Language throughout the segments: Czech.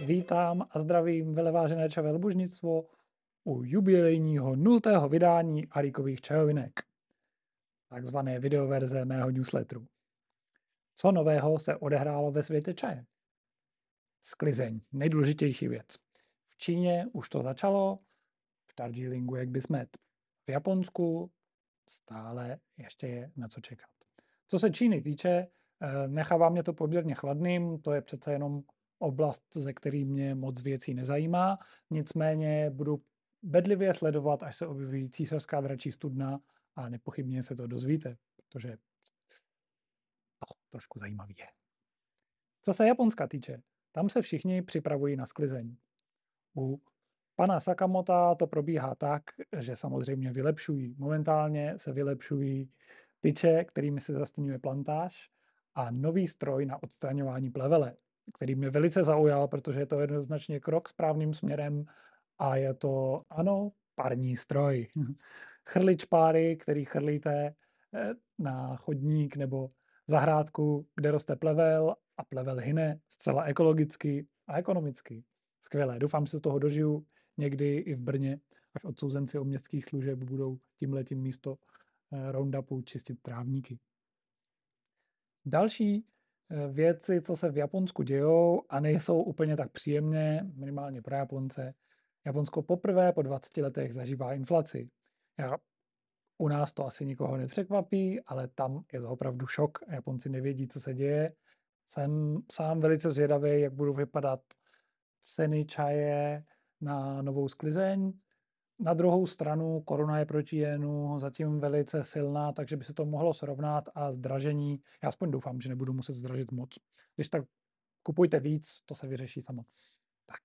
Vítám a zdravím velevážené čavé lbužnictvo u jubilejního nultého vydání Arikových čajovinek, takzvané videoverze mého newsletteru. Co nového se odehrálo ve světě čaje? Sklizeň, nejdůležitější věc. V Číně už to začalo, v Darjeelingu jak by smet. V Japonsku stále ještě je na co čekat. Co se Číny týče, eh, nechává mě to poměrně chladným, to je přece jenom oblast, ze který mě moc věcí nezajímá. Nicméně budu bedlivě sledovat, až se objeví císařská dračí studna a nepochybně se to dozvíte, protože to trošku zajímavý je. Co se Japonska týče, tam se všichni připravují na sklizeň. U pana Sakamota to probíhá tak, že samozřejmě vylepšují. Momentálně se vylepšují tyče, kterými se zastěňuje plantáž a nový stroj na odstraňování plevele který mě velice zaujal, protože je to jednoznačně krok správným směrem a je to, ano, parní stroj. Chrlič páry, který chrlíte eh, na chodník nebo zahrádku, kde roste plevel a plevel hyne zcela ekologicky a ekonomicky. Skvělé. Doufám, že se toho dožiju někdy i v Brně, až odsouzenci o městských služeb budou tímhletím místo eh, roundupu čistit trávníky. Další věci, co se v Japonsku dějou a nejsou úplně tak příjemné, minimálně pro Japonce. Japonsko poprvé po 20 letech zažívá inflaci. Já, u nás to asi nikoho nepřekvapí, ale tam je to opravdu šok. Japonci nevědí, co se děje. Jsem sám velice zvědavý, jak budou vypadat ceny čaje na novou sklizeň. Na druhou stranu koruna je proti jenu zatím velice silná, takže by se to mohlo srovnat a zdražení, já aspoň doufám, že nebudu muset zdražit moc. Když tak kupujte víc, to se vyřeší samo. Tak.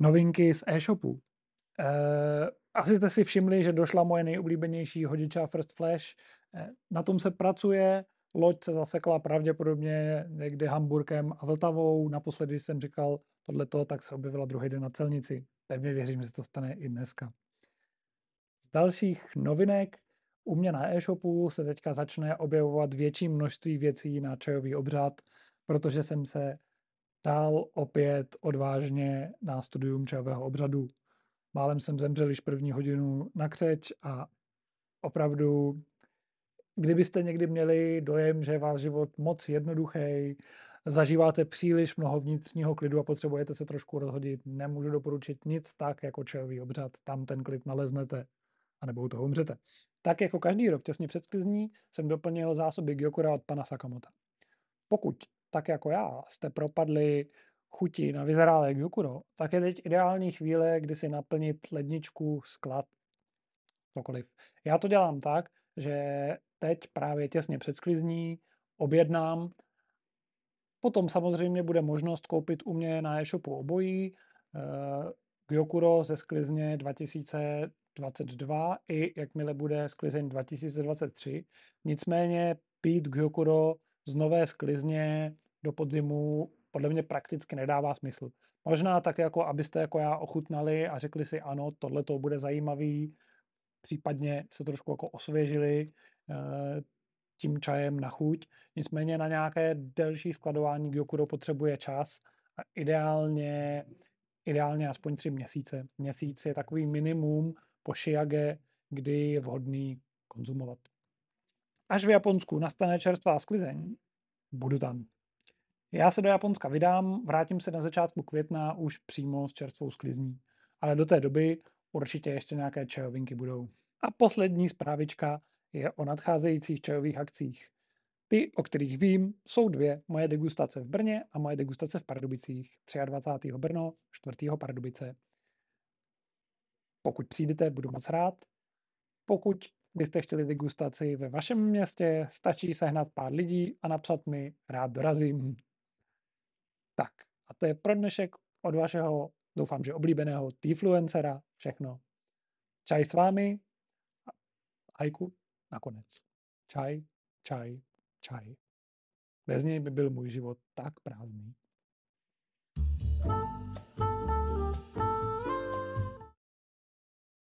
Novinky z e-shopu. E, asi jste si všimli, že došla moje nejoblíbenější hodiča First Flash. E, na tom se pracuje, loď se zasekla pravděpodobně někde Hamburkem a Vltavou. Naposledy, když jsem říkal tohleto, tak se objevila druhý den na celnici. Pevně věřím, že se to stane i dneska. Z dalších novinek u mě na e-shopu se teďka začne objevovat větší množství věcí na čajový obřad, protože jsem se dal opět odvážně na studium čajového obřadu. Málem jsem zemřel již první hodinu na křeč a opravdu, kdybyste někdy měli dojem, že je váš život moc jednoduchý, zažíváte příliš mnoho vnitřního klidu a potřebujete se trošku rozhodit, nemůžu doporučit nic tak jako čajový obřad, tam ten klid naleznete a nebo u toho umřete. Tak jako každý rok těsně před sklizní jsem doplnil zásoby Gyokura od pana Sakamota. Pokud, tak jako já, jste propadli chuti na vyzrálé Gyokuro, tak je teď ideální chvíle, kdy si naplnit ledničku, sklad, cokoliv. Já to dělám tak, že teď právě těsně před sklizní objednám Potom samozřejmě bude možnost koupit u mě na e-shopu obojí uh, Gyokuro ze sklizně 2022 i jakmile bude sklizeň 2023. Nicméně pít Gyokuro z nové sklizně do podzimu podle mě prakticky nedává smysl. Možná tak, jako abyste jako já ochutnali a řekli si, ano, tohle to bude zajímavý, případně se trošku jako osvěžili, eh, tím čajem na chuť. Nicméně na nějaké delší skladování Gyokuro potřebuje čas a ideálně, ideálně aspoň tři měsíce. Měsíc je takový minimum po shiage, kdy je vhodný konzumovat. Až v Japonsku nastane čerstvá sklizeň, budu tam. Já se do Japonska vydám, vrátím se na začátku května už přímo s čerstvou sklizní. Ale do té doby určitě ještě nějaké čajovinky budou. A poslední zprávička je o nadcházejících čajových akcích. Ty, o kterých vím, jsou dvě. Moje degustace v Brně a moje degustace v Pardubicích. 23. Brno, 4. Pardubice. Pokud přijdete, budu moc rád. Pokud byste chtěli degustaci ve vašem městě, stačí sehnat pár lidí a napsat mi rád dorazím. Tak, a to je pro dnešek od vašeho, doufám, že oblíbeného T-fluencera všechno. Čaj s vámi. Hajku nakonec. Čaj, čaj, čaj. Bez něj by byl můj život tak prázdný.